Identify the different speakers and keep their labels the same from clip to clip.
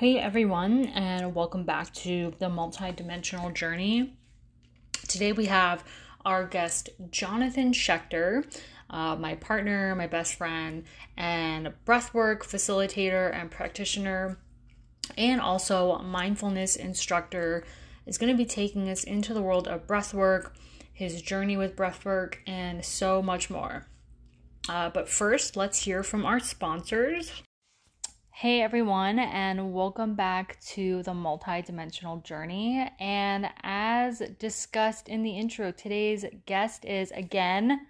Speaker 1: Hey everyone, and welcome back to the multidimensional journey. Today we have our guest Jonathan Schecter, uh, my partner, my best friend, and breathwork facilitator and practitioner, and also mindfulness instructor, is going to be taking us into the world of breathwork, his journey with breathwork, and so much more. Uh, but first, let's hear from our sponsors. Hey everyone, and welcome back to the multidimensional journey. And as discussed in the intro, today's guest is again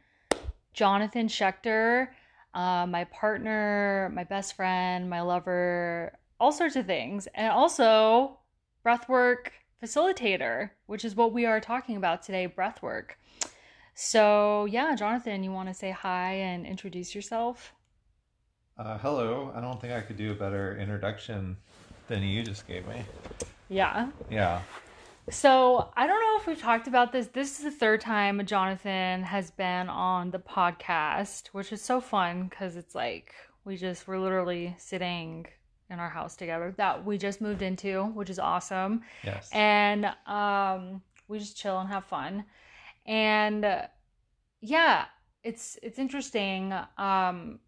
Speaker 1: Jonathan Schecter, uh, my partner, my best friend, my lover, all sorts of things, and also breathwork facilitator, which is what we are talking about today breathwork. So, yeah, Jonathan, you want to say hi and introduce yourself?
Speaker 2: Uh, hello. I don't think I could do a better introduction than you just gave me.
Speaker 1: Yeah.
Speaker 2: Yeah.
Speaker 1: So I don't know if we've talked about this. This is the third time Jonathan has been on the podcast, which is so fun because it's like we just we're literally sitting in our house together that we just moved into, which is awesome.
Speaker 2: Yes.
Speaker 1: And um, we just chill and have fun. And uh, yeah, it's it's interesting. Um,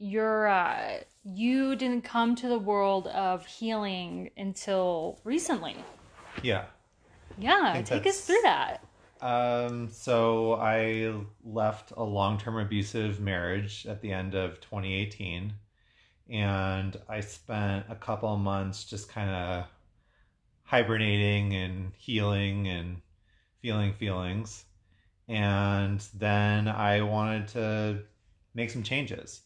Speaker 1: you're uh, you didn't come to the world of healing until recently.
Speaker 2: Yeah.
Speaker 1: Yeah, take us through that.
Speaker 2: Um, so I left a long-term abusive marriage at the end of 2018, and I spent a couple of months just kind of hibernating and healing and feeling feelings, and then I wanted to make some changes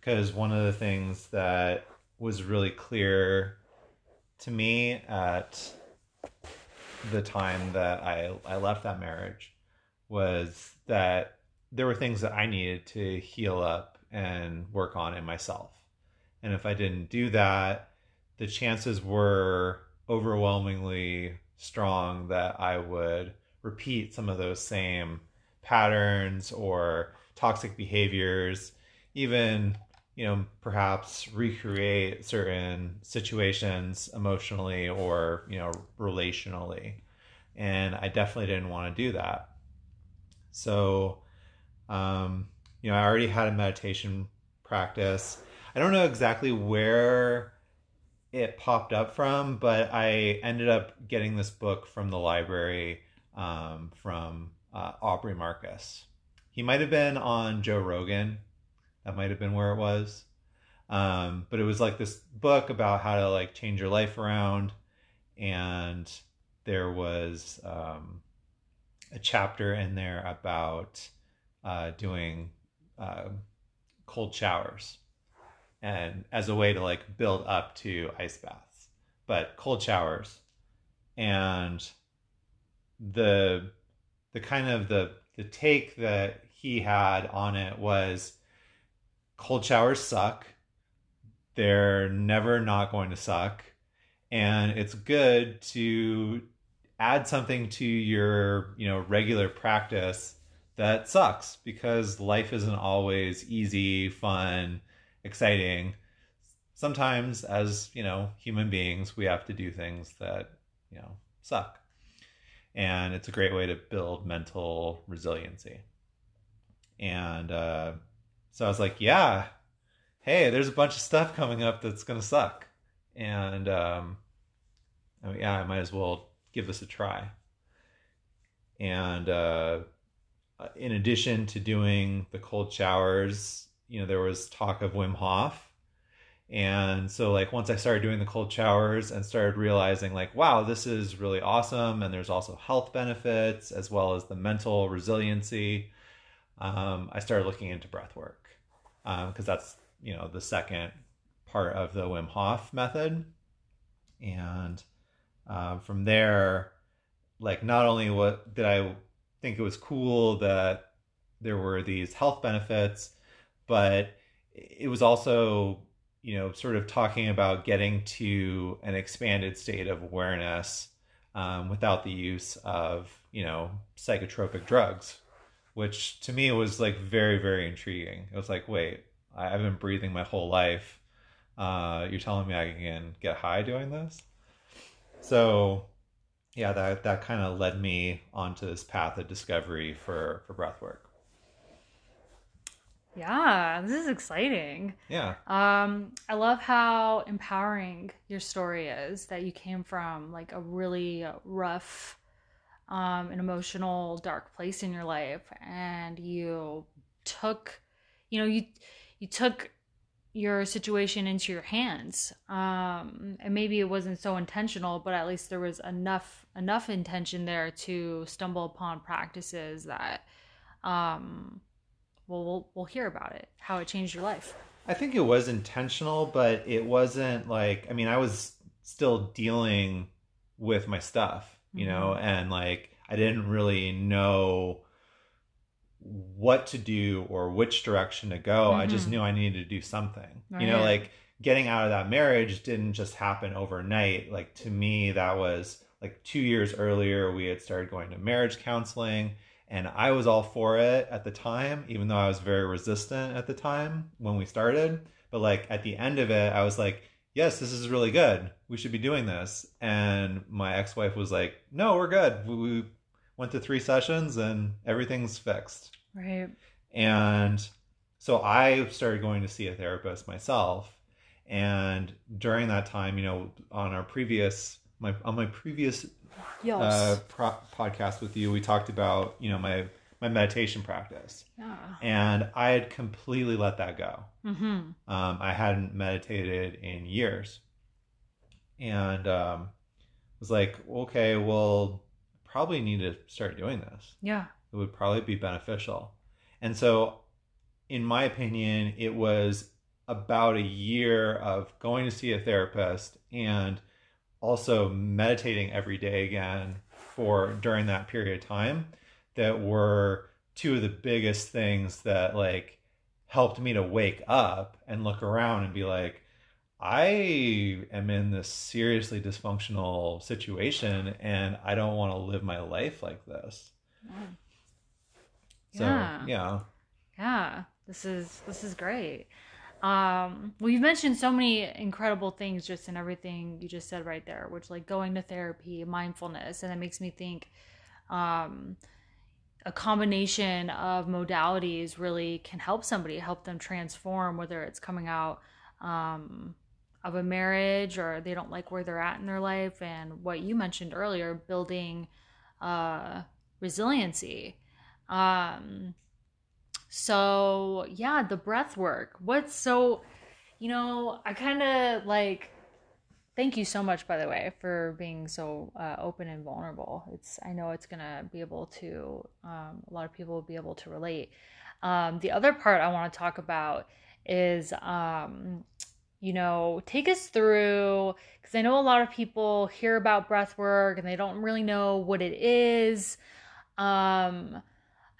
Speaker 2: because one of the things that was really clear to me at the time that I, I left that marriage was that there were things that I needed to heal up and work on in myself. And if I didn't do that, the chances were overwhelmingly strong that I would repeat some of those same patterns or toxic behaviors, even you know, perhaps recreate certain situations emotionally or, you know, relationally. And I definitely didn't want to do that. So, um, you know, I already had a meditation practice. I don't know exactly where it popped up from, but I ended up getting this book from the library um, from uh, Aubrey Marcus. He might have been on Joe Rogan that might have been where it was. Um, but it was like this book about how to like change your life around. And there was um, a chapter in there about uh, doing uh, cold showers and as a way to like build up to ice baths, but cold showers. And the the kind of the the take that he had on it was cold showers suck. They're never not going to suck. And it's good to add something to your, you know, regular practice that sucks because life isn't always easy, fun, exciting. Sometimes as, you know, human beings, we have to do things that, you know, suck. And it's a great way to build mental resiliency. And uh, so I was like, yeah, hey, there's a bunch of stuff coming up that's going to suck. And um, I mean, yeah, I might as well give this a try. And uh, in addition to doing the cold showers, you know, there was talk of Wim Hof. And so, like, once I started doing the cold showers and started realizing, like, wow, this is really awesome. And there's also health benefits as well as the mental resiliency. Um, I started looking into breath work because um, that's you know the second part of the Wim Hof method, and uh, from there, like not only what did I think it was cool that there were these health benefits, but it was also you know sort of talking about getting to an expanded state of awareness um, without the use of you know psychotropic drugs which to me was like very very intriguing it was like wait i've been breathing my whole life Uh, you're telling me I can get high doing this? So, yeah, that that kind of led me onto this path of discovery for for breath work.
Speaker 1: Yeah, this is exciting.
Speaker 2: Yeah.
Speaker 1: Um, I love how empowering your story is that you came from like a really rough um an emotional dark place in your life and you took you know you you took your situation into your hands. Um and maybe it wasn't so intentional but at least there was enough enough intention there to stumble upon practices that um well we'll, we'll hear about it how it changed your life.
Speaker 2: I think it was intentional, but it wasn't like I mean, I was still dealing with my stuff, you know, and like I didn't really know what to do or which direction to go. I just
Speaker 1: Mhm.
Speaker 2: knew I needed to do something. You know, like getting out of that marriage didn't just happen overnight. Like to me, that was like two years earlier, we had started going to marriage counseling. And I was all for it at the time, even though I was very resistant at the time when we started. But like at the end of it, I was like, yes, this is really good. We should be doing this. And my ex wife was like, no, we're good. We, we went to three sessions and everything's fixed.
Speaker 1: right
Speaker 2: And so I started going to see a therapist myself. And during that time, you know, on our previous my on my previous
Speaker 1: yes
Speaker 2: uh, pro- podcast with you, we talked about you know my my meditation practice,
Speaker 1: yeah.
Speaker 2: And I had completely let that go.
Speaker 1: mm-hmm.
Speaker 2: Um, I hadn't meditated in years, and um, was like, okay, well, probably need to start doing this.
Speaker 1: Yeah.
Speaker 2: It would probably be beneficial. And so, in my opinion, it was about a year of going to see a therapist and also meditating every day again for during that period of time that were two of the biggest things that like helped me to wake up and look around and be like I am in this seriously dysfunctional situation and I don't want to live my life like this. So
Speaker 1: Yeah.
Speaker 2: yeah,
Speaker 1: Yeah, this is this is great. Um, well, you've mentioned so many incredible things just in everything you just said right there, which like going to therapy, mindfulness, and it makes me think um, a combination of modalities really can help somebody, help them transform, whether it's coming out um, of a marriage or they don't like where they're at in their life, and what you mentioned earlier, building uh, resiliency. Um, so yeah, the breath work. What's so, you know, I kind of like. Thank you so much, by the way, for being so uh, open and vulnerable. It's I know it's gonna be able to. Um, a lot of people will be able to relate. Um, the other part I want to talk about is, um, you know, take us through because I know a lot of people hear about breath work and they don't really know what it is. Um,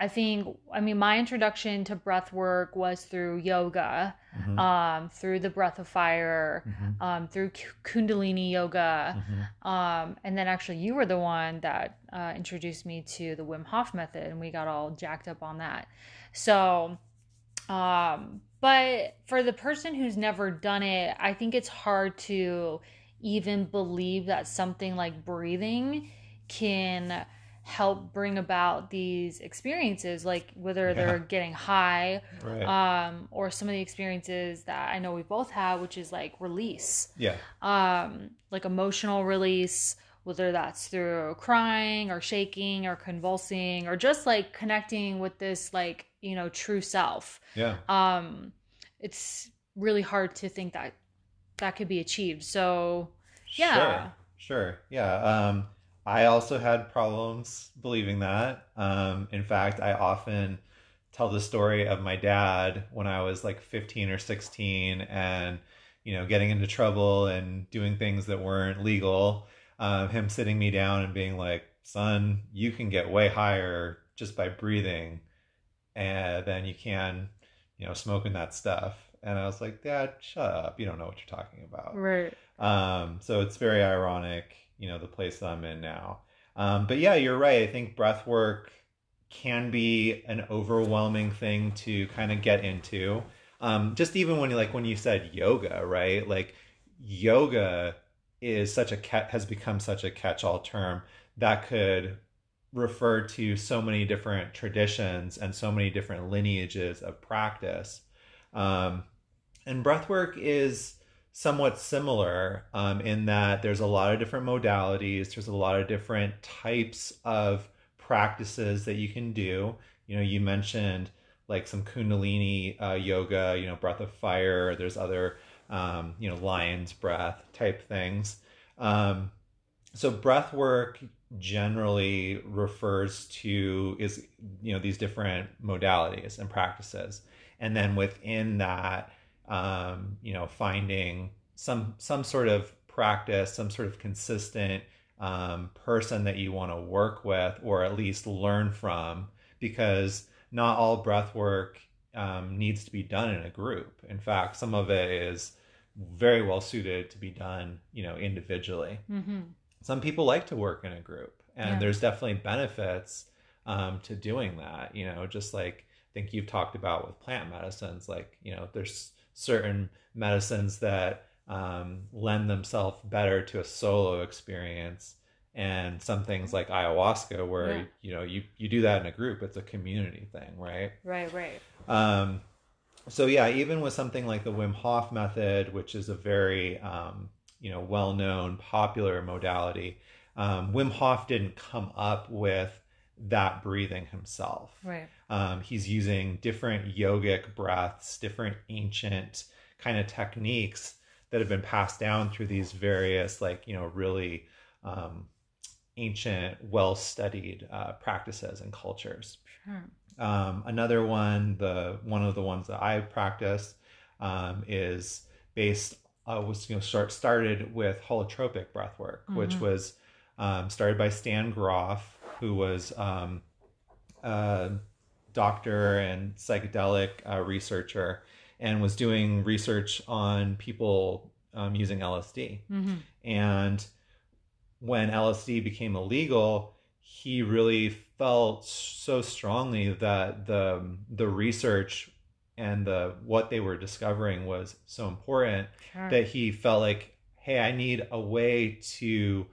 Speaker 1: I think, I mean, my introduction to breath work was through yoga,
Speaker 2: Mhm.
Speaker 1: um, through the breath of fire,
Speaker 2: Mhm.
Speaker 1: um, through K- Kundalini yoga.
Speaker 2: Mhm.
Speaker 1: Um, and then actually, you were the one that uh, introduced me to the Wim Hof method, and we got all jacked up on that. So, um, but for the person who's never done it, I think it's hard to even believe that something like breathing can help bring about these experiences, like whether they're getting high
Speaker 2: right,
Speaker 1: um, or some of the experiences that I know we both have, which is like release
Speaker 2: yeah,
Speaker 1: um, like emotional release, whether that's through crying or shaking or convulsing or just like connecting with this like you know true self.
Speaker 2: yeah,
Speaker 1: Um, it's really hard to think that that could be achieved. So Yeah.
Speaker 2: sure, sure, yeah. Um, I also had problems believing that. Um, in fact, I often tell the story of my dad when I was like 15 or 16 and, you know, getting into trouble and doing things that weren't legal. Um, him sitting me down and being like, son, you can get way higher just by breathing and then you can, you know, smoking that stuff. And I was like, Dad, shut up. You don't know what you're talking about.
Speaker 1: right,
Speaker 2: Um, so it's very ironic, you know, the place that I'm in now. Um, but yeah, you're right. I think breath work can be an overwhelming thing to kind of get into. um, just even when you like when you said yoga, right? Like yoga is such a has become such a catch-all term that could refer to so many different traditions and so many different lineages of practice. Um, and breathwork is somewhat similar um, in that there's a lot of different modalities, there's a lot of different types of practices that you can do. You know, you mentioned like some Kundalini uh, yoga, you know, breath of fire. There's other, um, you know, lion's breath type things. Um, so breath work generally refers to is you know these different modalities and practices, and then within that, um, you know, finding some some sort of practice, some sort of consistent um, person that you want to work with or at least learn from, because not all breath work um, needs to be done in a group. In fact, some of it is very well suited to be done, you know, individually. Mm-hmm. Some people like to work in a group, and yeah. there's definitely benefits um, to doing that. You know, just like I think you've talked about with plant medicines, like you know, there's certain medicines that um, lend themselves better to a solo experience and some things like ayahuasca where yeah. you know you you do that in a group it's a community thing right
Speaker 1: right right
Speaker 2: um so yeah even with something like the wim hof method which is a very um you know well known popular modality um, wim hof didn't come up with that breathing himself
Speaker 1: right
Speaker 2: um, he's using different yogic breaths different ancient kind of techniques that have been passed down through these various like you know really um, ancient, well studied uh, practices and cultures. Sure. Um, another one, the one of the ones that I practice, um, is based uh, was you know start started with holotropic breath work, mm-hmm. which was um, started by Stan Grof, who was um, a doctor and psychedelic uh, researcher, and was doing research on people um, using LSD, mm-hmm. and when LSD became illegal, he really felt so strongly that the the research and the what they were discovering was so important sure. that he felt like, hey, I need a way to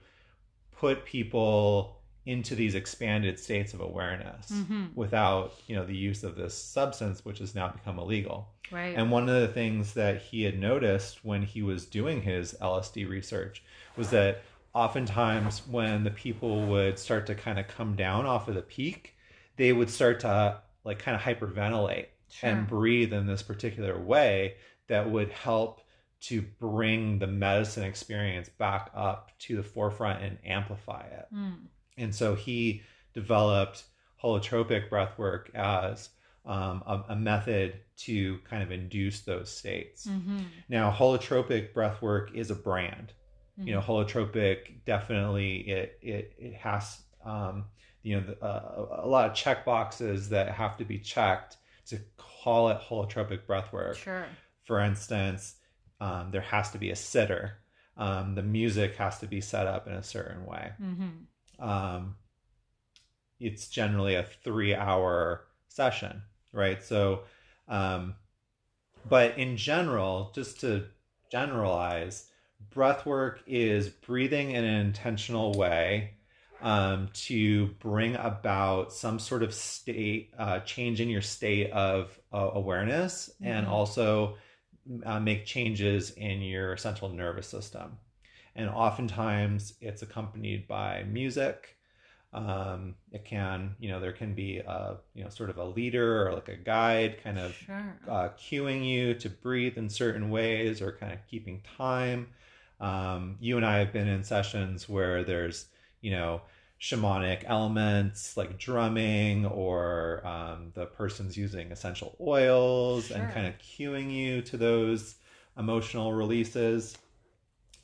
Speaker 2: put people into these expanded states of awareness mm-hmm. without you know the use of this substance which has now become illegal
Speaker 1: right
Speaker 2: and one of the things that he had noticed when he was doing his lsd research was that oftentimes when the people would start to kind of come down off of the peak, they would start to like kind of hyperventilate sure. and breathe in this particular way that would help to bring the medicine experience back up to the forefront and amplify it. Mm. And so he developed holotropic breath work as um, a, a, method to kind of induce those states. Mm-hmm. Now, holotropic breath work is a brand you know mm-hmm. holotropic definitely it it, it has um, you know uh, a lot of check boxes that have to be checked to call it holotropic breath work
Speaker 1: sure
Speaker 2: for instance um, there has to be a sitter um, the music has to be set up in a certain way mm-hmm. Um, it's generally a three hour session right so um, but in general just to generalize breath work is breathing in an intentional way um, to bring about some sort of state uh, change in your state of uh, awareness mm-hmm. and also uh, make changes in your central nervous system and oftentimes it's accompanied by music um, it can you know there can be a you know sort of a leader or like a guide kind of sure. uh, cueing you to breathe in certain ways or kind of keeping time um, you and I have been in sessions where there's, you know, shamanic elements like drumming or um, the person's using essential oils sure. and kind of cueing you to those emotional releases.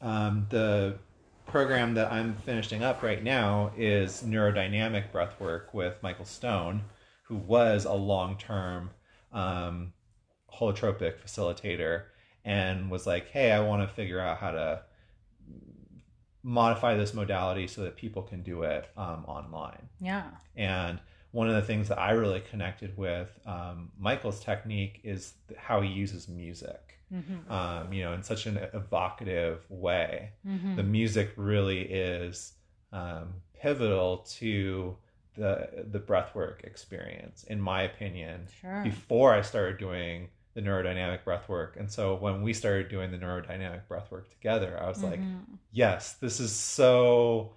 Speaker 2: Um, the program that I'm finishing up right now is neurodynamic breath work with Michael Stone, who was a long term um, holotropic facilitator and was like, hey, I want to figure out how to modify this modality so that people can do it um, online.
Speaker 1: Yeah.
Speaker 2: And one of the things that I really connected with um, Michael's technique is how he uses music.
Speaker 1: Mm-hmm.
Speaker 2: Um, you know, in such an evocative way.
Speaker 1: Mm-hmm.
Speaker 2: The music really is um, pivotal to the the breathwork experience, in my opinion.
Speaker 1: Sure.
Speaker 2: Before I started doing the neurodynamic breath work. And so when we started doing the neurodynamic breath work together, I was like,
Speaker 1: Mhm.
Speaker 2: yes, this is so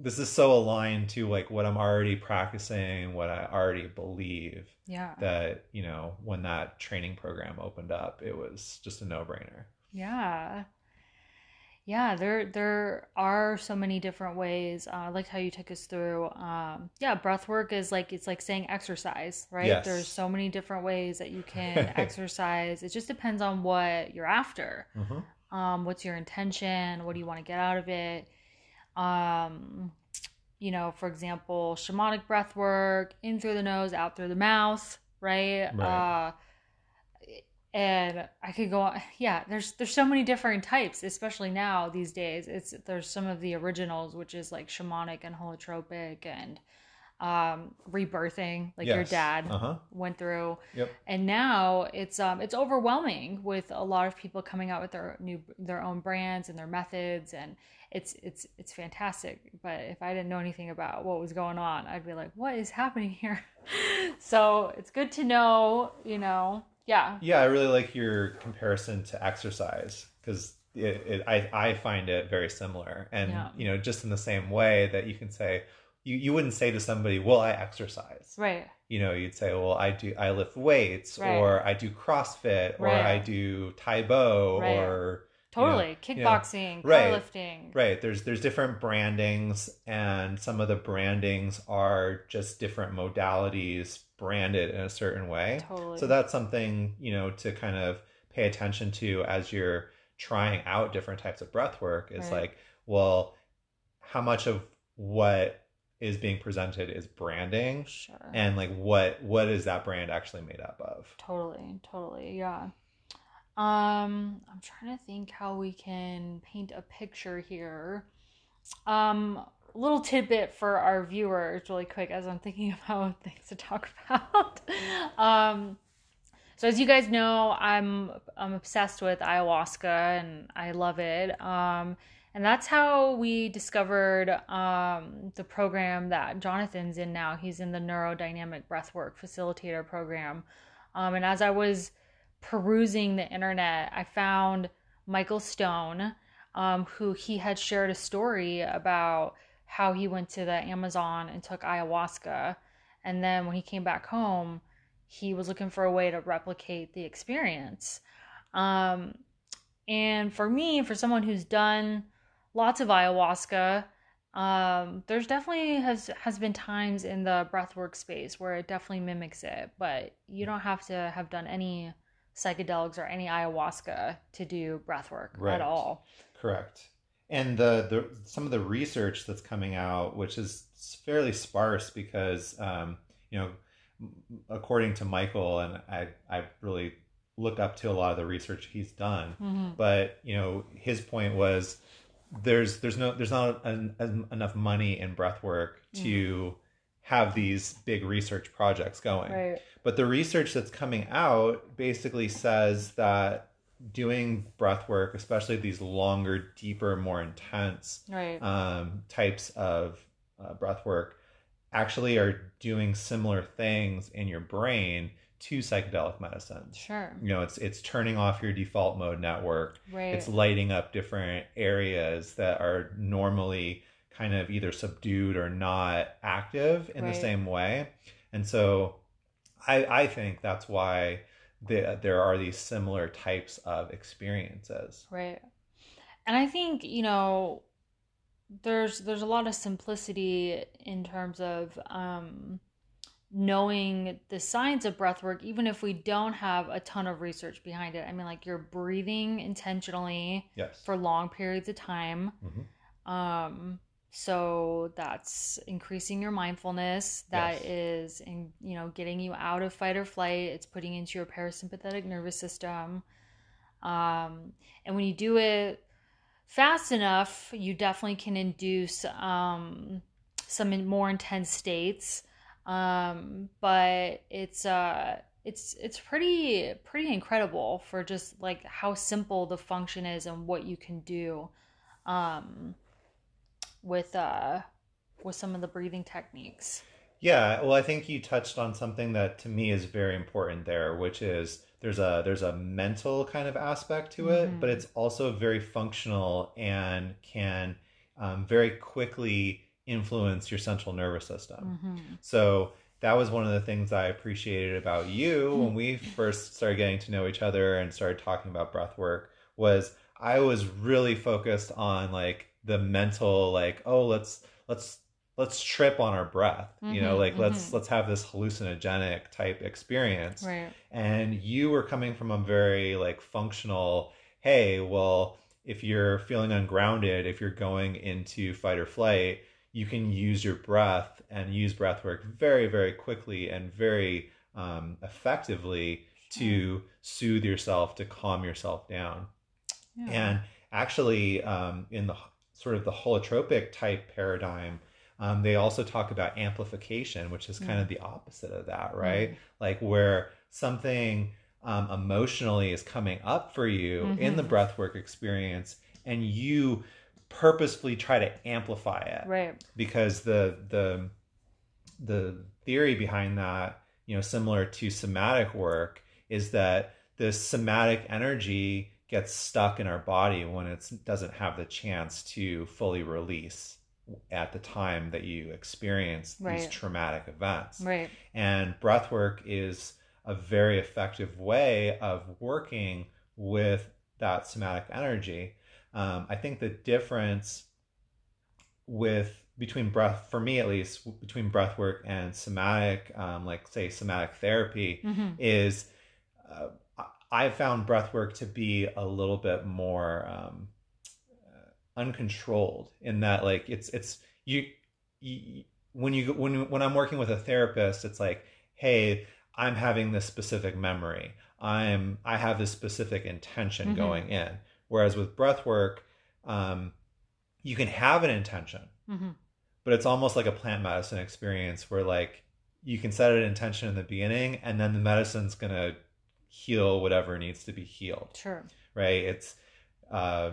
Speaker 2: this is so aligned to like what I'm already practicing, what I already believe
Speaker 1: Yeah.
Speaker 2: that, you know, when that training program opened up, it was just a no-brainer.
Speaker 1: Yeah. Yeah, there there are so many different ways. Uh, I liked how you took us through. Um, yeah, breath work is like it's like saying exercise, right?
Speaker 2: Yes.
Speaker 1: There's so many different ways that you can exercise. It just depends on what you're after.
Speaker 2: Mhm.
Speaker 1: Um, what's your intention? What do you want to get out of it? Um, you know, for example, shamanic breath work, in through the nose, out through the mouth, right?
Speaker 2: Right.
Speaker 1: Uh, and I could go on. Yeah, there's there's so many different types, especially now these days. It's there's some of the originals, which is like shamanic and holotropic and um rebirthing, like your dad
Speaker 2: Uh-huh.
Speaker 1: went through
Speaker 2: Yep.
Speaker 1: and now it's um it's overwhelming with a lot of people coming out with their new their own brands and their methods and it's it's it's fantastic but if i didn't know anything about what was going on i'd be like what is happening here so it's good to know you know yeah
Speaker 2: Yeah, I really like your comparison to exercise because it, it, I, I find it very similar. And,
Speaker 1: Yeah.
Speaker 2: you know, just in the same way that you can say, you, you wouldn't say to somebody, well, I exercise.
Speaker 1: right
Speaker 2: You know, you'd say, well, I do, I lift weights
Speaker 1: Right.
Speaker 2: or I do CrossFit or I do Tae Bo
Speaker 1: Right.
Speaker 2: or,
Speaker 1: totally
Speaker 2: you know,
Speaker 1: kickboxing
Speaker 2: right.
Speaker 1: powerlifting
Speaker 2: right. There's, there's different brandings and some of the brandings are just different modalities branded in a certain way.
Speaker 1: totally
Speaker 2: So that's something, you know, to kind of pay attention to as you're trying out different types of breath work is
Speaker 1: Right.
Speaker 2: like, well, how much of what is being presented is branding
Speaker 1: sure
Speaker 2: and like what what is that brand actually made up of?
Speaker 1: Totally, totally, yeah. Um, I'm trying to think how we can paint a picture here. Um, a little tidbit for our viewers, really quick, as I'm thinking about things to talk about. um, so as you guys know, I'm I'm obsessed with ayahuasca and I love it. Um, and that's how we discovered um, the program that Jonathan's in now. He's in the neurodynamic breathwork facilitator program. Um, and as I was perusing the internet, I found Michael Stone, um, who he had shared a story about how he went to the Amazon and took ayahuasca. And then when he came back home, he was looking for a way to replicate the experience. Um, and for me, for someone who's done lots of ayahuasca, um, there's definitely has has been times in the breathwork space where it definitely mimics it, but you don't have to have done any psychedelics or any ayahuasca to do breathwork
Speaker 2: Right.
Speaker 1: at all.
Speaker 2: Correct. And the, the some of the research that's coming out, which is fairly sparse because um, you know, according to Michael, and I I really look up to a lot of the research he's done.
Speaker 1: Mm-hmm.
Speaker 2: but you know his point was there's there's no there's not an, en- enough money in breath work to have these big research projects going
Speaker 1: Right.
Speaker 2: but the research that's coming out basically says that doing breath work especially these longer deeper more intense
Speaker 1: Right.
Speaker 2: um, types of uh, breath work actually are doing similar things in your brain to psychedelic medicines
Speaker 1: sure.
Speaker 2: you know it's it's turning off your default mode network
Speaker 1: Right.
Speaker 2: it's lighting up different areas that are normally kind of either subdued or not active in
Speaker 1: Right.
Speaker 2: the same way and so i i think that's why the, there are these similar types of experiences
Speaker 1: Right. And I think, you know, there's there's a lot of simplicity in terms of um knowing the science of breath work even if we don't have a ton of research behind it. I mean like you're breathing intentionally
Speaker 2: yes
Speaker 1: for long periods of time.
Speaker 2: Mhm.
Speaker 1: Um so that's increasing your mindfulness That
Speaker 2: Yes.
Speaker 1: is in you know getting you out of fight or flight it's putting into your parasympathetic nervous system um, and when you do it fast enough you definitely can induce um, some in- more intense states Um, but it's uh it's it's pretty pretty incredible for just like how simple the function is and what you can do um with uh with some of the breathing techniques.
Speaker 2: Yeah, well, I think you touched on something that to me is very important there, which is there's a there's a mental kind of aspect to it,
Speaker 1: Mhm.
Speaker 2: but it's also very functional and can um, very quickly influence your central nervous system.
Speaker 1: Mhm.
Speaker 2: So that was one of the things I appreciated about you when we first started getting to know each other and started talking about breath work was I was really focused on like the mental like oh let's let's let's trip on our breath you know
Speaker 1: Mhm,
Speaker 2: like let's
Speaker 1: mhm.
Speaker 2: let's have this hallucinogenic type experience
Speaker 1: Right.
Speaker 2: and you were coming from a very like functional hey well if you're feeling ungrounded if you're going into fight or flight you can use your breath and use breath work very very quickly and very um, effectively to soothe yourself to calm yourself down
Speaker 1: Yeah.
Speaker 2: and actually, um, in the sort of the holotropic type paradigm, um, they also talk about amplification, which is kind of the opposite of that, right? Like where something um, emotionally is coming up for you in the
Speaker 1: Mhm.
Speaker 2: breathwork experience, and you purposefully try to amplify it
Speaker 1: right.
Speaker 2: because the the the theory behind that, you know, similar to somatic work, is that the somatic energy gets stuck in our body when it doesn't have the chance to fully release at the time that you experience these traumatic events.
Speaker 1: Right.
Speaker 2: And breath work is a very effective way of working with that somatic energy. Um, I think the difference with between breath, for me at least, between breath work and somatic, um, like say somatic therapy,
Speaker 1: hmm
Speaker 2: is uh, I- found breath work to be a little bit more um, uh, uncontrolled in that like it's it's you, you when you when when I'm working with a therapist it's like hey I'm having this specific memory. I'm I have this specific intention
Speaker 1: Mhm.
Speaker 2: going in whereas with breath work um, you can have an intention
Speaker 1: hmm
Speaker 2: but it's almost like a plant medicine experience where like you can set an intention in the beginning and then the medicine's gonna heal whatever needs to be healed
Speaker 1: Sure.
Speaker 2: right it's uh,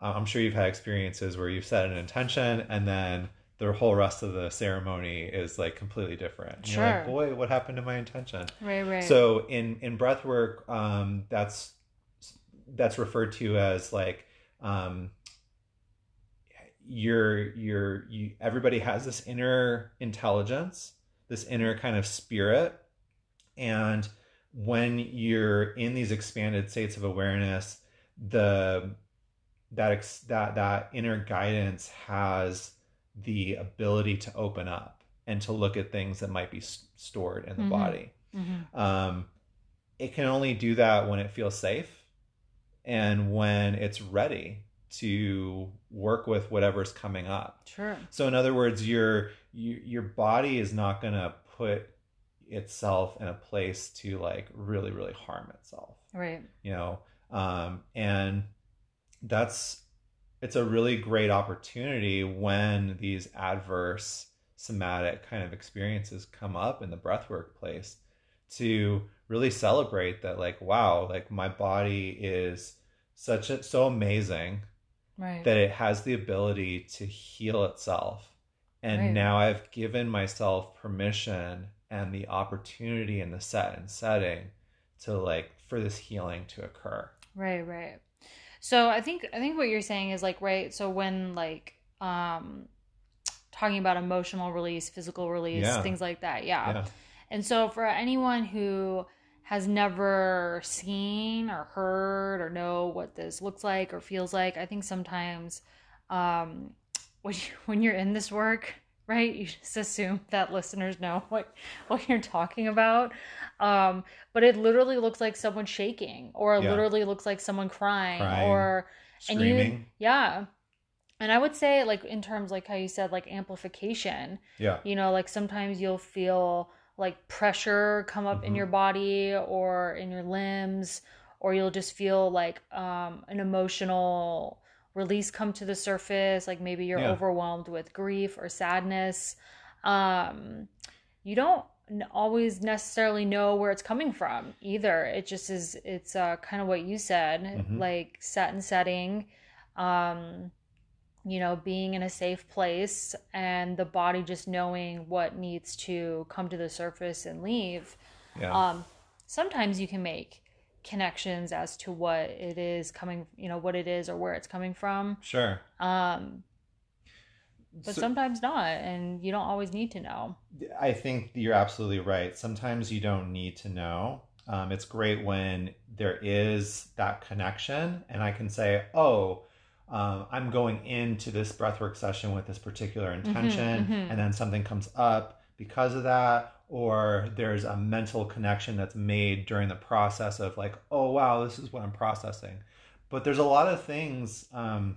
Speaker 2: i'm sure you've had experiences where you've set an intention and then the whole rest of the ceremony is like completely different And you're like boy what happened to my intention
Speaker 1: Right. Right.
Speaker 2: so in in breath work, um, that's that's referred to as like um, you're you're you. Everybody has this inner intelligence, this inner kind of spirit, and when you're in these expanded states of awareness, the that ex, that that inner guidance has the ability to open up and to look at things that might be s- stored in the
Speaker 1: Mhm.
Speaker 2: body
Speaker 1: hmm
Speaker 2: um, it can only do that when it feels safe and when it's ready to work with whatever's coming up.
Speaker 1: Sure.
Speaker 2: So, in other words, your you, your body is not going to put itself in a place to like really, really harm itself.
Speaker 1: Right.
Speaker 2: You know, um, and that's it's a really great opportunity when these adverse somatic kind of experiences come up in the breathwork place to really celebrate that like wow like my body is such a so amazing
Speaker 1: Right.
Speaker 2: that it has the ability to heal itself and
Speaker 1: Right.
Speaker 2: now i've given myself permission and the opportunity and the set and setting to like for this healing to occur
Speaker 1: Right, right. So I think I think what you're saying is like right. So when like um talking about emotional release, physical release,
Speaker 2: Yeah.
Speaker 1: things like that, yeah.
Speaker 2: yeah
Speaker 1: And so for anyone who has never seen or heard or know what this looks like or feels like, I think sometimes um when you, when you're in this work, right, you just assume that listeners know what what you're talking about. Um but it literally looks like someone shaking or it
Speaker 2: Yeah.
Speaker 1: literally looks like someone crying,
Speaker 2: Crying,
Speaker 1: or and you yeah. And I would say like in terms like how you said like amplification,
Speaker 2: yeah
Speaker 1: you know like sometimes you'll feel like pressure come up in
Speaker 2: Mhm.
Speaker 1: your body or in your limbs or you'll just feel like um an emotional release come to the surface like maybe you're
Speaker 2: Yeah.
Speaker 1: overwhelmed with grief or sadness um you don't always necessarily know where it's coming from either. It just is, it's uh, kind of what you said, mm-hmm. like set and setting, um, you know, being in a safe place and the body just knowing what needs to come to the surface and leave. Yeah. Um, sometimes you can make connections as to what it is coming, you know, what it is or where it's coming from.
Speaker 2: Sure.
Speaker 1: Um, but so, sometimes not and you don't always need to know
Speaker 2: i think you're absolutely right sometimes you don't need to know um, it's great when there is that connection and i can say oh um, i'm going into this breathwork session with this particular mm-hmm, intention mm-hmm, mm-hmm. and then something comes up because of that or there's a mental connection that's made during the process of like oh wow this is what i'm processing but there's a lot of things um,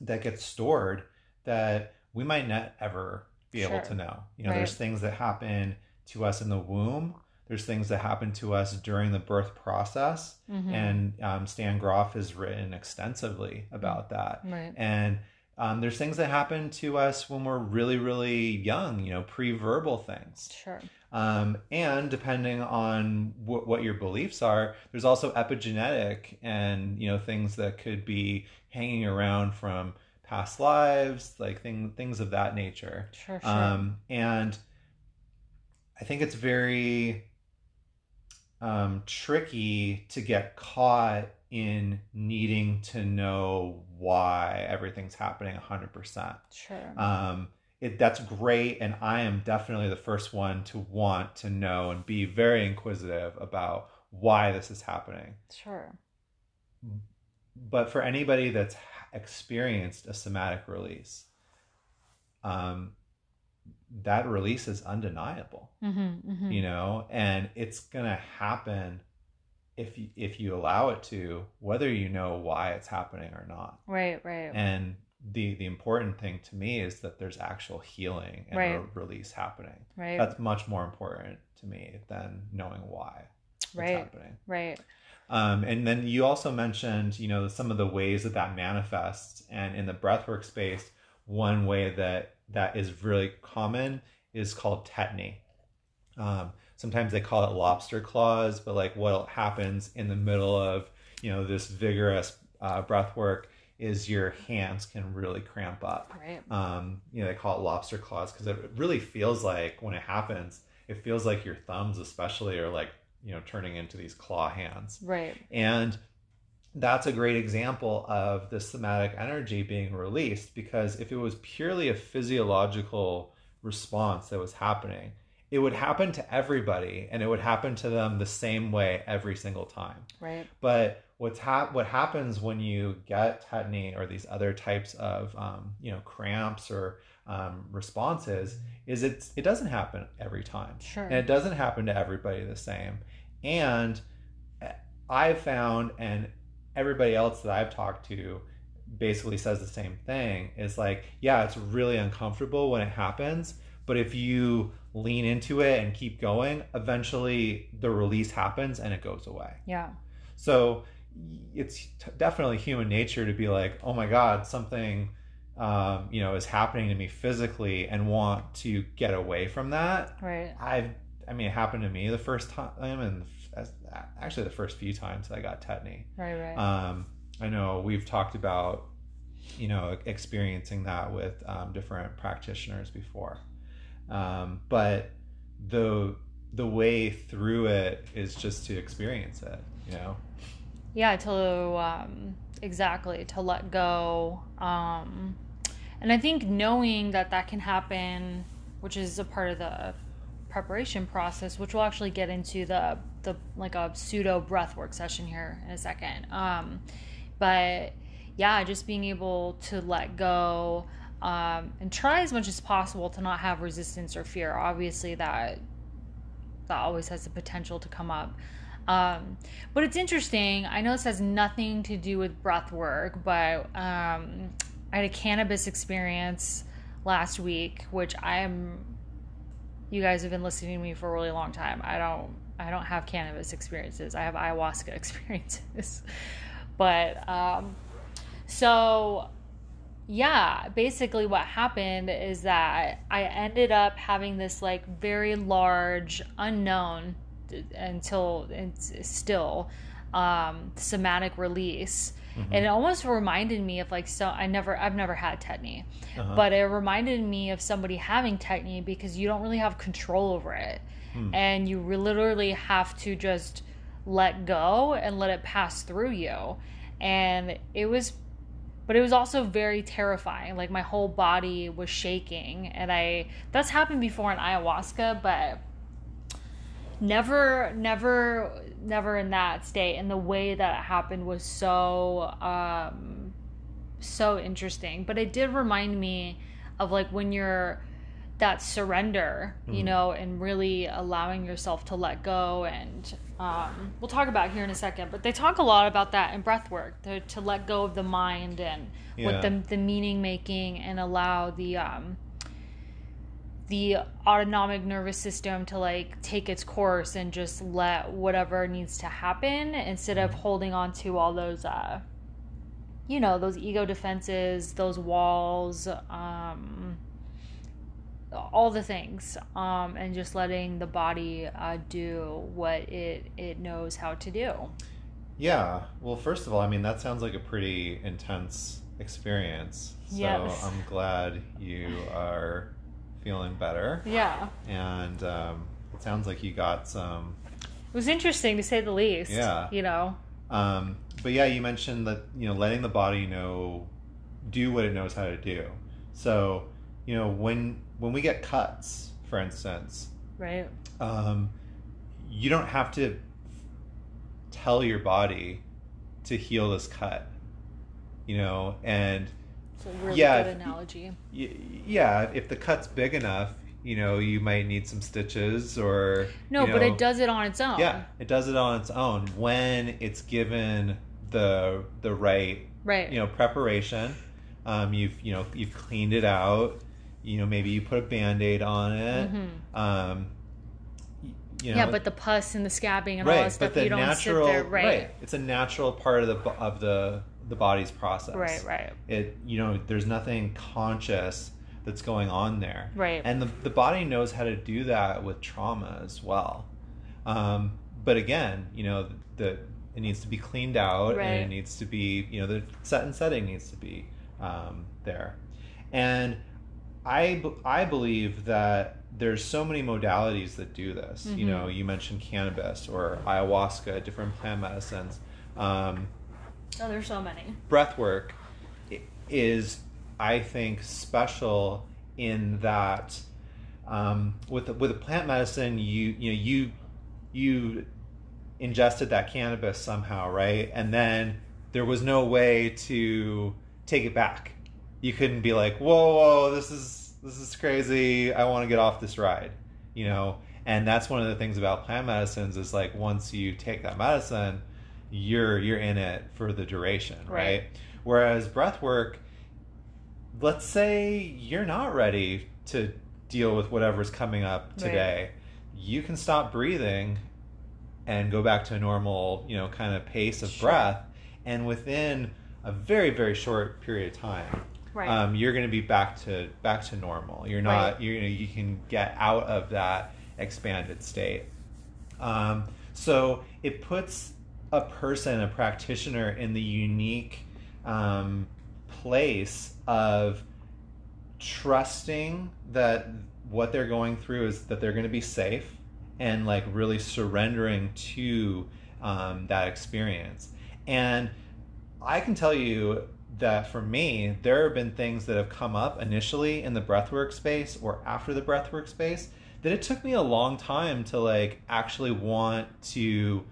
Speaker 2: that get stored that we might not ever be sure. able to know. You know, right. there's things that happen to us in the womb. There's things that happen to us during the birth process, mm-hmm. and um, Stan Grof has written extensively about that. Right. And um, there's things that happen to us when we're really, really young. You know, pre-verbal things.
Speaker 1: Sure.
Speaker 2: Um, and depending on what your beliefs are, there's also epigenetic and you know things that could be hanging around from past lives, like thing, things of that nature.
Speaker 1: Sure, sure.
Speaker 2: Um, and I think it's very um, tricky to get caught in needing to know why everything's happening 100%.
Speaker 1: Sure.
Speaker 2: Um, it, that's great. And I am definitely the first one to want to know and be very inquisitive about why this is happening.
Speaker 1: Sure.
Speaker 2: But for anybody that's experienced a somatic release, um, that release is undeniable. Mm-hmm, mm-hmm. You know, and it's gonna happen if you, if you allow it to, whether you know why it's happening or not.
Speaker 1: Right, right.
Speaker 2: And the the important thing to me is that there's actual healing and right. re- release happening.
Speaker 1: Right.
Speaker 2: That's much more important to me than knowing why
Speaker 1: right. it's happening. Right.
Speaker 2: Um, and then you also mentioned, you know, some of the ways that that manifests. And in the breathwork space, one way that that is really common is called tetany. Um, sometimes they call it lobster claws, but like what happens in the middle of, you know, this vigorous uh, breath work is your hands can really cramp up.
Speaker 1: Right.
Speaker 2: Um, you know, they call it lobster claws because it really feels like when it happens, it feels like your thumbs, especially, are like you know turning into these claw hands
Speaker 1: right
Speaker 2: and that's a great example of the somatic energy being released because if it was purely a physiological response that was happening it would happen to everybody and it would happen to them the same way every single time.
Speaker 1: Right.
Speaker 2: But what's ha- what happens when you get tetany or these other types of um, you know cramps or um, responses is it it doesn't happen every time.
Speaker 1: Sure.
Speaker 2: And it doesn't happen to everybody the same. And I've found, and everybody else that I've talked to basically says the same thing is like, yeah, it's really uncomfortable when it happens, but if you lean into it and keep going, eventually the release happens and it goes away.
Speaker 1: Yeah.
Speaker 2: So it's t- definitely human nature to be like, oh my God, something. Um, you know, is happening to me physically and want to get away from that.
Speaker 1: Right.
Speaker 2: I've I mean, it happened to me the first time, and actually the first few times that I got tetany.
Speaker 1: Right, right.
Speaker 2: Um, I know we've talked about, you know, experiencing that with um, different practitioners before, um, but the the way through it is just to experience it. You know.
Speaker 1: Yeah, to um, exactly to let go, um, and I think knowing that that can happen, which is a part of the preparation process, which we'll actually get into the the like a pseudo breath work session here in a second. Um, but yeah, just being able to let go um, and try as much as possible to not have resistance or fear. Obviously, that that always has the potential to come up. Um, but it's interesting. I know this has nothing to do with breath work, but um, I had a cannabis experience last week, which I am you guys have been listening to me for a really long time. I don't I don't have cannabis experiences. I have ayahuasca experiences. but um, so yeah, basically what happened is that I ended up having this like very large unknown until it's still um, somatic release. Mm-hmm. And it almost reminded me of like so I never I've never had tetany, uh-huh. but it reminded me of somebody having tetany because you don't really have control over it, hmm. and you literally have to just let go and let it pass through you, and it was but it was also very terrifying like my whole body was shaking and i that's happened before in ayahuasca but never never never in that state and the way that it happened was so um so interesting but it did remind me of like when you're that surrender mm-hmm. you know and really allowing yourself to let go and um, we'll talk about here in a second but they talk a lot about that in breath work to, to let go of the mind and yeah. with the, the meaning making and allow the um, the autonomic nervous system to like take its course and just let whatever needs to happen instead of mm-hmm. holding on to all those uh you know those ego defenses those walls um all the things um and just letting the body uh do what it it knows how to do
Speaker 2: yeah well first of all i mean that sounds like a pretty intense experience so yes. i'm glad you are feeling better.
Speaker 1: Yeah.
Speaker 2: And um, it sounds like you got some.
Speaker 1: It was interesting to say the least.
Speaker 2: Yeah.
Speaker 1: You know.
Speaker 2: Um, but yeah, you mentioned that you know letting the body know, do what it knows how to do. So you know when when we get cuts, for instance,
Speaker 1: right?
Speaker 2: Um, you don't have to tell your body to heal this cut, you know, and
Speaker 1: it's a really yeah, good analogy.
Speaker 2: If, yeah, if the cut's big enough, you know, you might need some stitches or.
Speaker 1: No,
Speaker 2: you know,
Speaker 1: but it does it on its own.
Speaker 2: Yeah, it does it on its own when it's given the the right
Speaker 1: right
Speaker 2: you know preparation. Um, you've you know you've cleaned it out. You know, maybe you put a band aid on it. Mm-hmm. Um,
Speaker 1: you know, yeah, but the pus and the scabbing and right, all that stuff, you don't
Speaker 2: natural,
Speaker 1: sit there, right. right?
Speaker 2: It's a natural part of the of the the body's process.
Speaker 1: Right, right.
Speaker 2: It you know, there's nothing conscious that's going on there.
Speaker 1: Right.
Speaker 2: And the the body knows how to do that with trauma as well. Um, but again, you know, the it needs to be cleaned out right. and it needs to be, you know, the set and setting needs to be um, there. And I I believe that there's so many modalities that do this. Mm-hmm. You know, you mentioned cannabis or ayahuasca, different plant medicines. Um,
Speaker 1: Oh, there's so many.
Speaker 2: Breath work is, I think, special in that um, with with a plant medicine, you you know you you ingested that cannabis somehow, right? And then there was no way to take it back. You couldn't be like, whoa, whoa, this is this is crazy. I want to get off this ride, you know. And that's one of the things about plant medicines is like once you take that medicine, you're you're in it for the duration, right? right? Whereas breath work, let's say you're not ready to deal with whatever's coming up today. Right. You can stop breathing and go back to a normal, you know, kind of pace of sure. breath and within a very very short period of time right. um, you're going to be back to back to normal you're not right. you know you can get out of that expanded state um, so it puts a person, a practitioner, in the unique um, place of trusting that what they're going through is that they're going to be safe and like really surrendering to um, that experience. And I can tell you that for me, there have been things that have come up initially in the breathwork space or after the breathwork space that it took me a long time to like actually want to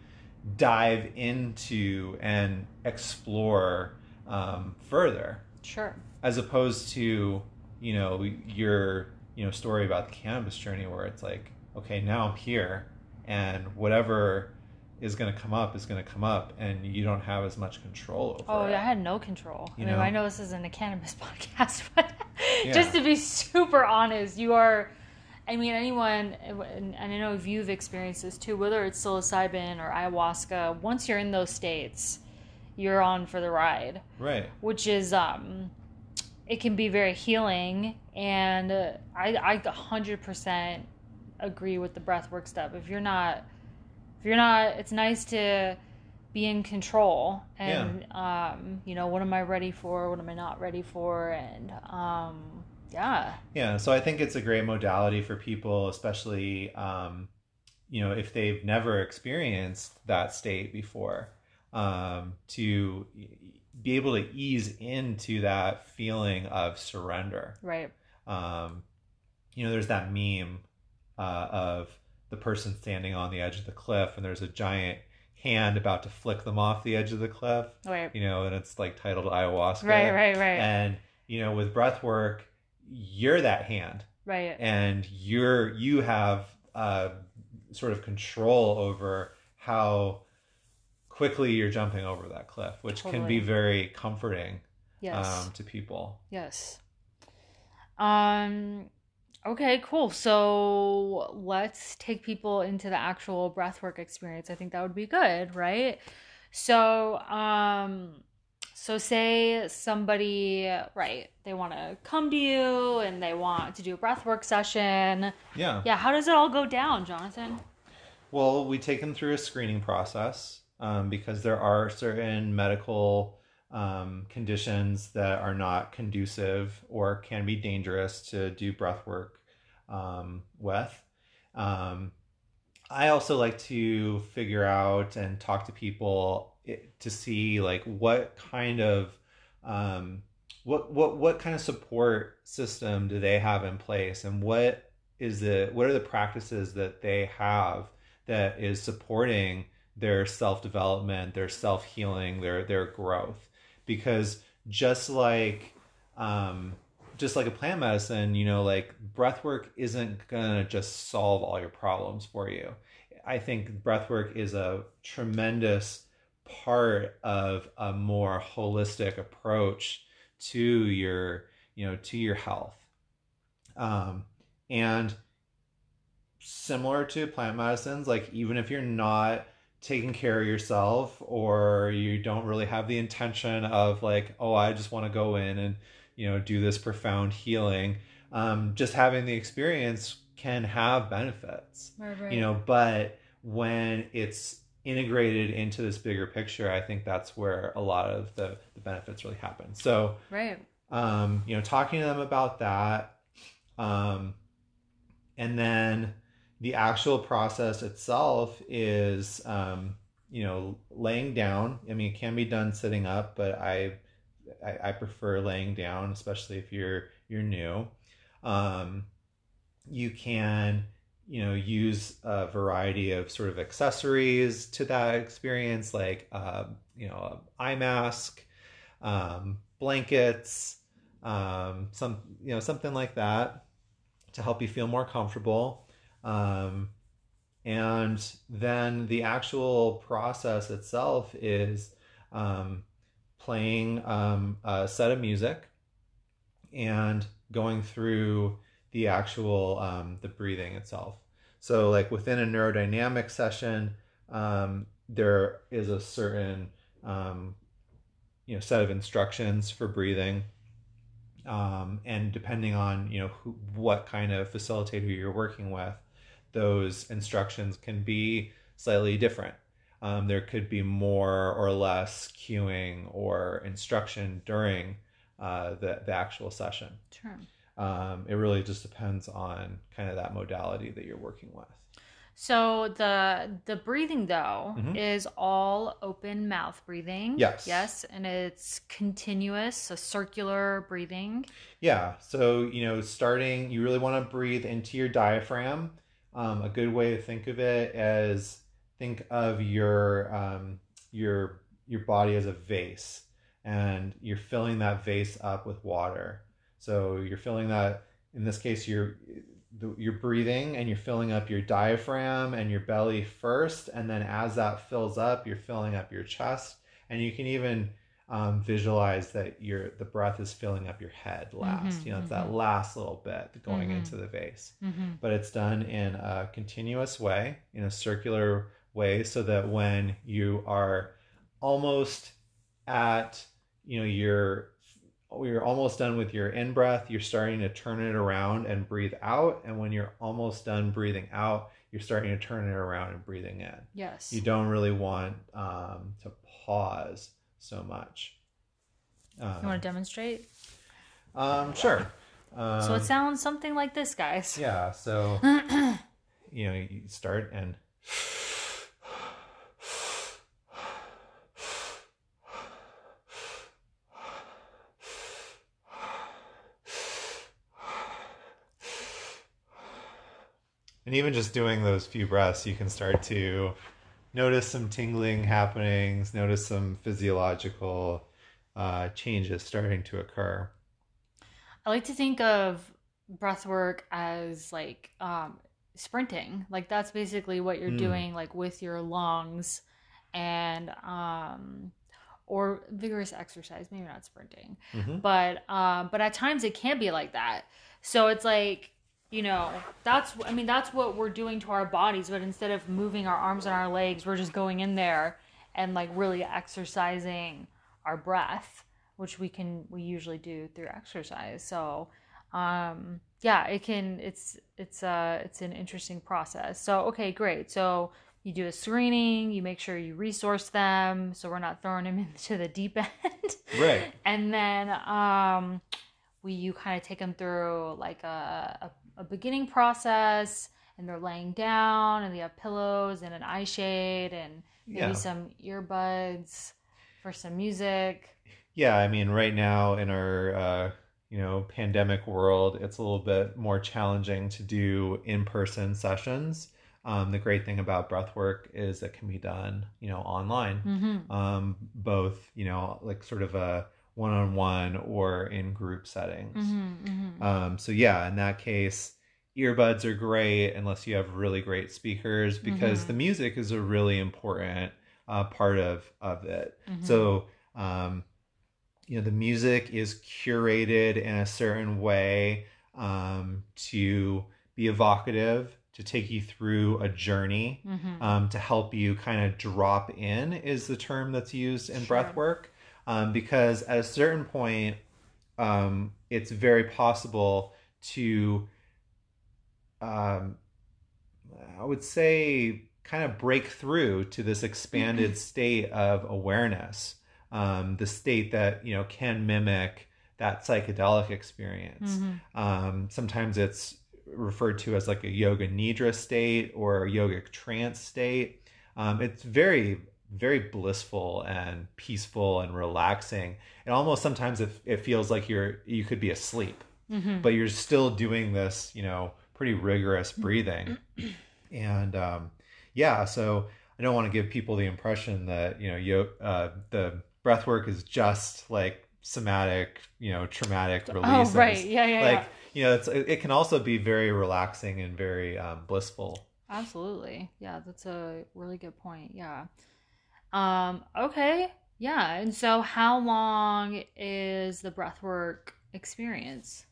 Speaker 2: dive into and explore um, further.
Speaker 1: Sure.
Speaker 2: As opposed to, you know, your, you know, story about the cannabis journey where it's like, okay, now I'm here and whatever is going to come up is going to come up and you don't have as much control over
Speaker 1: oh,
Speaker 2: it.
Speaker 1: I had no control. You I mean, know? I know this isn't a cannabis podcast, but yeah. just to be super honest, you are I mean, anyone, and I know if you've experienced this too, whether it's psilocybin or ayahuasca, once you're in those states, you're on for the ride.
Speaker 2: Right.
Speaker 1: Which is, um, it can be very healing. And uh, I, I 100% agree with the breath work stuff. If you're not, if you're not, it's nice to be in control and, yeah. um, you know, what am I ready for? What am I not ready for? And, um, yeah.
Speaker 2: Yeah. So I think it's a great modality for people, especially, um, you know, if they've never experienced that state before, um, to be able to ease into that feeling of surrender.
Speaker 1: Right.
Speaker 2: Um, you know, there's that meme uh, of the person standing on the edge of the cliff, and there's a giant hand about to flick them off the edge of the cliff.
Speaker 1: Right.
Speaker 2: You know, and it's like titled ayahuasca.
Speaker 1: Right, right, right.
Speaker 2: And you know, with breath work, you're that hand.
Speaker 1: Right.
Speaker 2: And you're you have uh, sort of control over how quickly you're jumping over that cliff, which totally. can be very comforting yes. um, to people.
Speaker 1: Yes. Um. Okay, cool. So let's take people into the actual breathwork experience. I think that would be good, right? So, um, so say somebody, right, they want to come to you and they want to do a breathwork session.
Speaker 2: Yeah.
Speaker 1: Yeah. How does it all go down, Jonathan?
Speaker 2: Well, we take them through a screening process um, because there are certain medical um, conditions that are not conducive or can be dangerous to do breath work um, with. Um, I also like to figure out and talk to people to see like what kind of um, what what what kind of support system do they have in place and what is the what are the practices that they have that is supporting their self development, their self healing, their their growth. Because just like um, just like a plant medicine, you know, like breath work isn't gonna just solve all your problems for you. I think breath work is a tremendous part of a more holistic approach to your, you know, to your health. Um, and similar to plant medicines, like even if you're not taking care of yourself or you don't really have the intention of like oh i just want to go in and you know do this profound healing um, just having the experience can have benefits
Speaker 1: right, right.
Speaker 2: you know but when it's integrated into this bigger picture i think that's where a lot of the, the benefits really happen. So
Speaker 1: right.
Speaker 2: um, you know talking to them about that um, and then the actual process itself is um, you know laying down. I mean it can be done sitting up but i i, I prefer laying down especially if you're you're new. Um, you can you know use a variety of sort of accessories to that experience like uh, you know eye mask um, blankets um, some you know something like that to help you feel more comfortable. Um, and then the actual process itself is um, playing um, a set of music and going through the actual um, the breathing itself. So, like within a neurodynamic session, um, there is a certain um, you know set of instructions for breathing um, and depending on you know who, what kind of facilitator you're working with those instructions can be slightly different. Um, there could be more or less cueing or instruction during uh, the, the actual session.
Speaker 1: Sure.
Speaker 2: Um, it really just depends on kind of that modality that you're working with.
Speaker 1: So the the breathing though mm-hmm. is all open mouth breathing.
Speaker 2: Yes.
Speaker 1: Yes, and it's continuous, a circular breathing.
Speaker 2: Yeah. So, you know, starting you really want to breathe into your diaphragm um, a good way to think of it as think of your um, your your body as a vase, and you're filling that vase up with water. So you're filling that. In this case, you're you're breathing and you're filling up your diaphragm and your belly first, and then as that fills up, you're filling up your chest, and you can even um, visualize that your the breath is filling up your head last. Mm-hmm, you know, it's mm-hmm. that last little bit going mm-hmm. into the vase.
Speaker 1: Mm-hmm.
Speaker 2: But it's done in a continuous way, in a circular way, so that when you are almost at you know your you're almost done with your in breath, you're starting to turn it around and breathe out. And when you're almost done breathing out, you're starting to turn it around and breathing in.
Speaker 1: Yes.
Speaker 2: You don't really want um, to pause so much.
Speaker 1: Um, you want to demonstrate?
Speaker 2: Um, sure. Um,
Speaker 1: so it sounds something like this, guys.
Speaker 2: Yeah. So, you know, you start and. And even just doing those few breaths, you can start to notice some tingling happenings, notice some physiological uh, changes starting to occur.
Speaker 1: I like to think of breath work as like um, sprinting. Like that's basically what you're mm. doing, like with your lungs, and um, or vigorous exercise. Maybe not sprinting, mm-hmm. but um, but at times it can be like that. So it's like you know that's i mean that's what we're doing to our bodies but instead of moving our arms and our legs we're just going in there and like really exercising our breath which we can we usually do through exercise. So um yeah it can it's it's uh it's an interesting process. So okay great. So you do a screening you make sure you resource them so we're not throwing them into the deep end.
Speaker 2: Right.
Speaker 1: And then um we you kind of take them through like a, a a beginning process and they're laying down and they have pillows and an eye shade and maybe yeah. some earbuds for some music.
Speaker 2: Yeah, I mean, right now in our uh, you know pandemic world, it's a little bit more challenging to do in-person sessions. Um, the great thing about breath work is it can be done, you know, online, mm-hmm. um, both, you know, like sort of a one on one or in group settings. Mm-hmm, mm-hmm. Um, so, yeah, in that case, earbuds are great unless you have really great speakers because mm-hmm. the music is a really important uh, part of, of it. Mm-hmm. So, um, you know, the music is curated in a certain way um, to be evocative, to take you through a journey, mm-hmm. um, to help you kind of drop in, is the term that's used in sure. breath work um, because at a certain point, um, it's very possible to, um, I would say, kind of break through to this expanded mm-hmm. state of awareness, um, the state that you know can mimic that psychedelic experience. Mm-hmm. Um, sometimes it's referred to as like a yoga nidra state or a yogic trance state. Um, it's very very blissful and peaceful and relaxing. And almost sometimes it, it feels like you're you could be asleep, mm-hmm. but you're still doing this, you know, pretty rigorous breathing. and um, yeah, so I don't want to give people the impression that you know you uh, the breath work is just like somatic, you know, traumatic releases.
Speaker 1: Oh, right. Yeah, yeah.
Speaker 2: Like,
Speaker 1: yeah.
Speaker 2: you know, it's, it can also be very relaxing and very um, blissful.
Speaker 1: Absolutely. Yeah, that's a really good point. Yeah. Um, okay. Yeah. And so how long is the breathwork experience?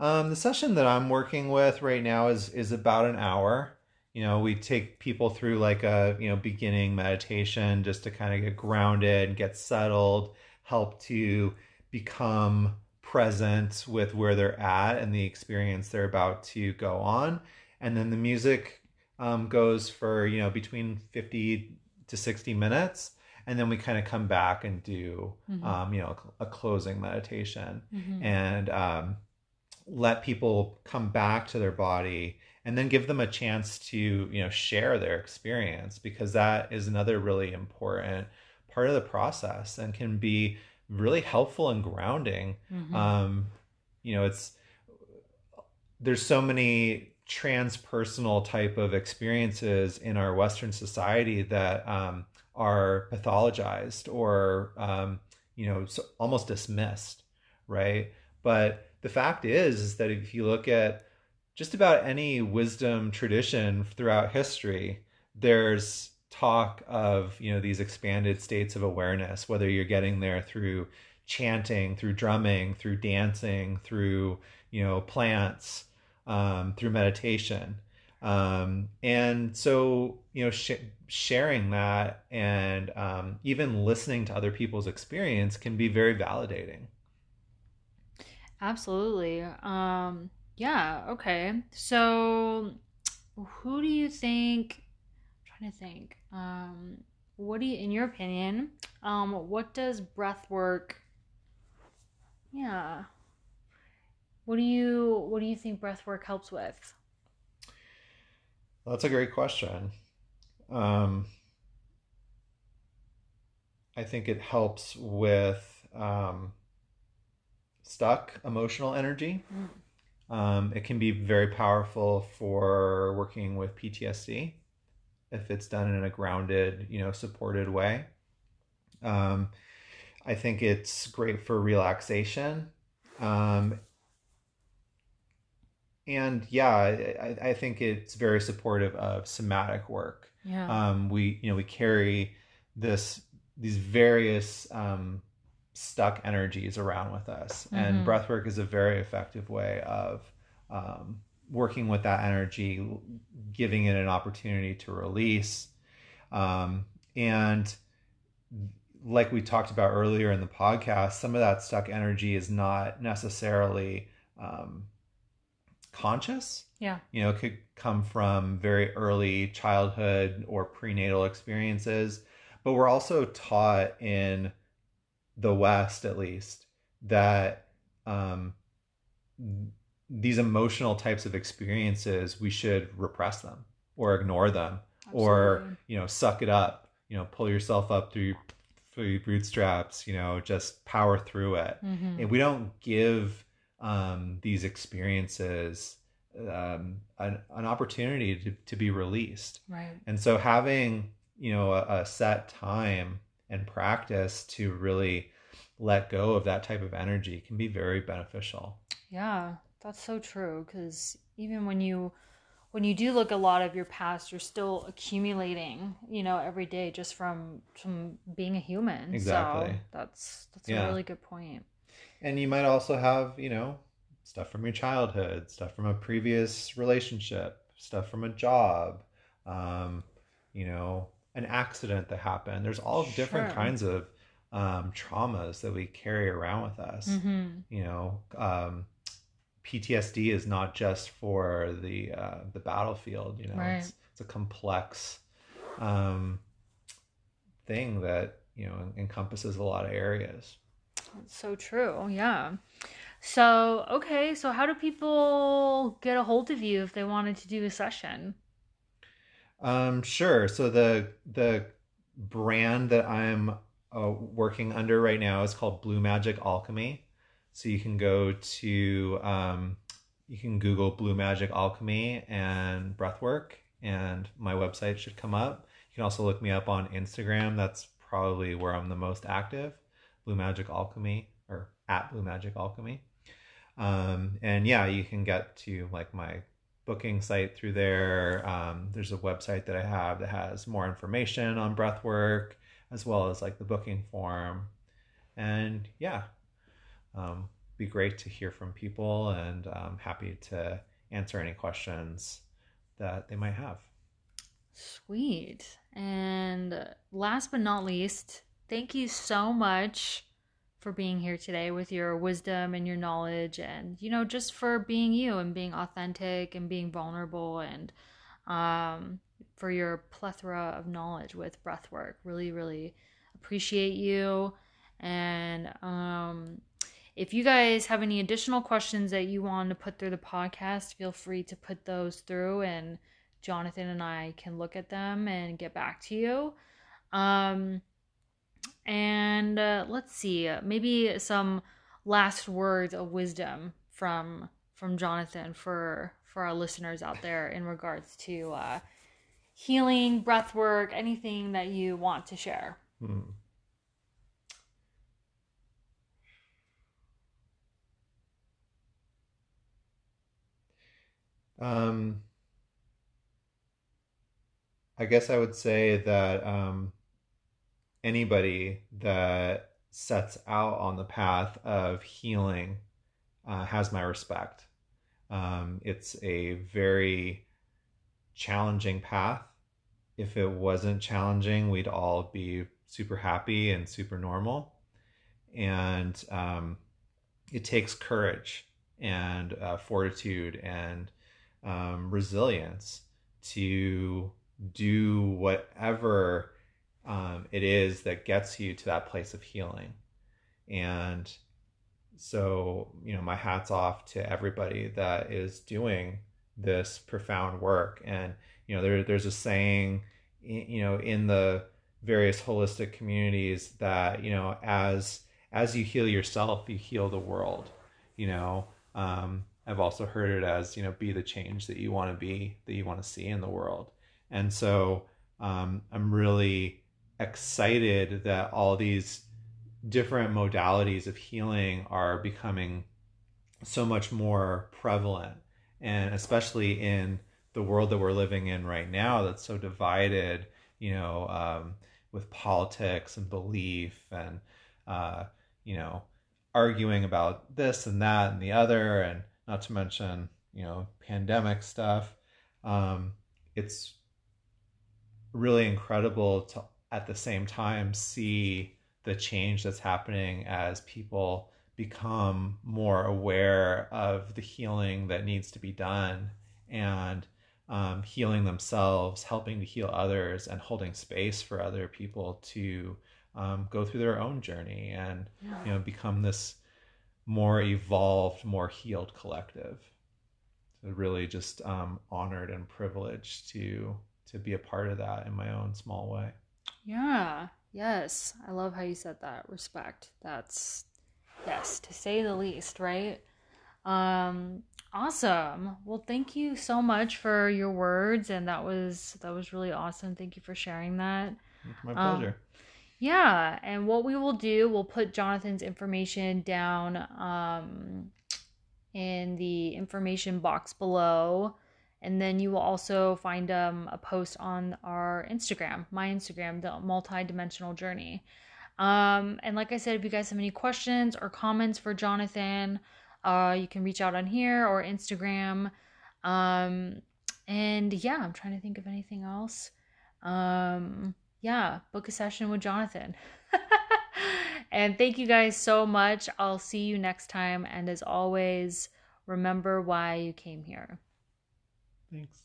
Speaker 2: Um, the session that I'm working with right now is is about an hour. You know, we take people through like a, you know, beginning meditation just to kind of get grounded, get settled, help to become present with where they're at and the experience they're about to go on. And then the music um, goes for, you know, between 50 to 60 minutes and then we kind of come back and do mm-hmm. um, you know a, closing meditation mm-hmm. and um, let people come back to their body and then give them a chance to you know share their experience because that is another really important part of the process and can be really helpful and grounding mm-hmm. um, you know it's there's so many transpersonal type of experiences in our Western society that um, are pathologized or um, you know so almost dismissed, right? But the fact is, is that if you look at just about any wisdom tradition throughout history, there's talk of you know these expanded states of awareness, whether you're getting there through chanting, through drumming, through dancing, through you know plants um, through meditation. Um, and so, you know, sh- sharing that and um, even listening to other people's experience can be very validating.
Speaker 1: Absolutely. Um, yeah, okay. So who do you think I'm trying to think. Um, what do you in your opinion, um, what does breath work yeah. What do you what do you think breath work helps with?
Speaker 2: That's a great question. Um, I think it helps with um, stuck emotional energy. Mm. Um, it can be very powerful for working with PTSD if it's done in a grounded, you know, supported way. Um, I think it's great for relaxation. Um, and yeah, I, I, think it's very supportive of somatic work.
Speaker 1: Yeah.
Speaker 2: Um, we, you know, we carry this, these various, um, stuck energies around with us. Mm-hmm. And breath work is a very effective way of, um, working with that energy, giving it an opportunity to release. Um, and like we talked about earlier in the podcast, some of that stuck energy is not necessarily um, conscious.
Speaker 1: Yeah.
Speaker 2: You know, it could come from very early childhood or prenatal experiences. But we're also taught in the West, at least, that um, these emotional types of experiences, we should repress them or ignore them Absolutely. or, you know, suck it up, you know, pull yourself up through through bootstraps, you know, just power through it. Mm-hmm. And we don't give um, these experiences um, an, an, opportunity to, to be released.
Speaker 1: Right.
Speaker 2: And so having, you know, a, a set time and practice to really let go of that type of energy can be very beneficial.
Speaker 1: Yeah, that's so true. Because even when you when you do look a lot of your past, you're still accumulating, you know, every day just from from being a human.
Speaker 2: Exactly. So
Speaker 1: that's that's yeah. a really good point.
Speaker 2: And you might also have, you know, stuff from your childhood, stuff from a previous relationship, stuff from a job, um, you know, an accident that happened. There's all sure. different kinds of um, traumas that we carry around with us. Mm-hmm. You know, um, PTSD is not just for the uh, the battlefield. You know, right. it's, it's a complex um, thing that you know encompasses a lot of areas.
Speaker 1: So true. Yeah. So okay, so how do people get a hold of you if they wanted to do a session?
Speaker 2: Um, sure. So the the brand that I'm uh, working under right now is called Blue Magic Alchemy. So you can go to um, you can Google Blue Magic Alchemy and Breathwork, and my website should come up. You can also look me up on Instagram. That's probably where I'm the most active. Blue Magic Alchemy or at Blue Magic Alchemy. Um, and yeah, you can get to like my booking site through there. Um, there's a website that I have that has more information on breath work as well as like the booking form. And yeah, um, be great to hear from people and I'm happy to answer any questions that they might have.
Speaker 1: Sweet. And last but not least, thank you so much for being here today with your wisdom and your knowledge and you know just for being you and being authentic and being vulnerable and um, for your plethora of knowledge with breath work really really appreciate you and um, if you guys have any additional questions that you want to put through the podcast, feel free to put those through and Jonathan and I can look at them and get back to you. Um, and uh, let's see, maybe some last words of wisdom from from Jonathan for for our listeners out there in regards to uh, healing, breath work, anything that you want to share. Hmm.
Speaker 2: Um, I guess I would say that um, anybody that sets out on the path of healing uh, has my respect. Um, it's a very challenging path. If it wasn't challenging, we'd all be super happy and super normal. And um, it takes courage and uh, fortitude and um, resilience to do whatever um, it is that gets you to that place of healing. And so, you know, my hat's off to everybody that is doing this profound work. And, you know, there, there's a saying, you know, in the various holistic communities that, you know, as, as you heal yourself, you heal the world, you know, um, I've also heard it as, you know, be the change that you want to be, that you want to see in the world. And so um, I'm really excited that all these different modalities of healing are becoming so much more prevalent. And especially in the world that we're living in right now, that's so divided, you know, um, with politics and belief and, uh, you know, arguing about this and that and the other, and not to mention, you know, pandemic stuff. Um, it's really incredible to, at the same time, see the change that's happening as people become more aware of the healing that needs to be done and um, healing themselves, helping to heal others, and holding space for other people to um, go through their own journey and yeah. you know become this more evolved, more healed collective. So really, just um, honored and privileged to to be a part of that in my own small way.
Speaker 1: Yeah. Yes. I love how you said that. Respect. That's yes, to say the least, right? Um awesome. Well, thank you so much for your words and that was that was really awesome. Thank you for sharing that.
Speaker 2: my um, pleasure. Um,
Speaker 1: yeah, and what we will do, we'll put Jonathan's information down um, in the information box below. And then you will also find um, a post on our Instagram, my Instagram, the multi-dimensional journey. Um, and like I said, if you guys have any questions or comments for Jonathan, uh, you can reach out on here or Instagram. Um, and yeah, I'm trying to think of anything else. Um, yeah, book a session with Jonathan. and thank you guys so much. I'll see you next time. And as always, remember why you came here.
Speaker 2: Thanks.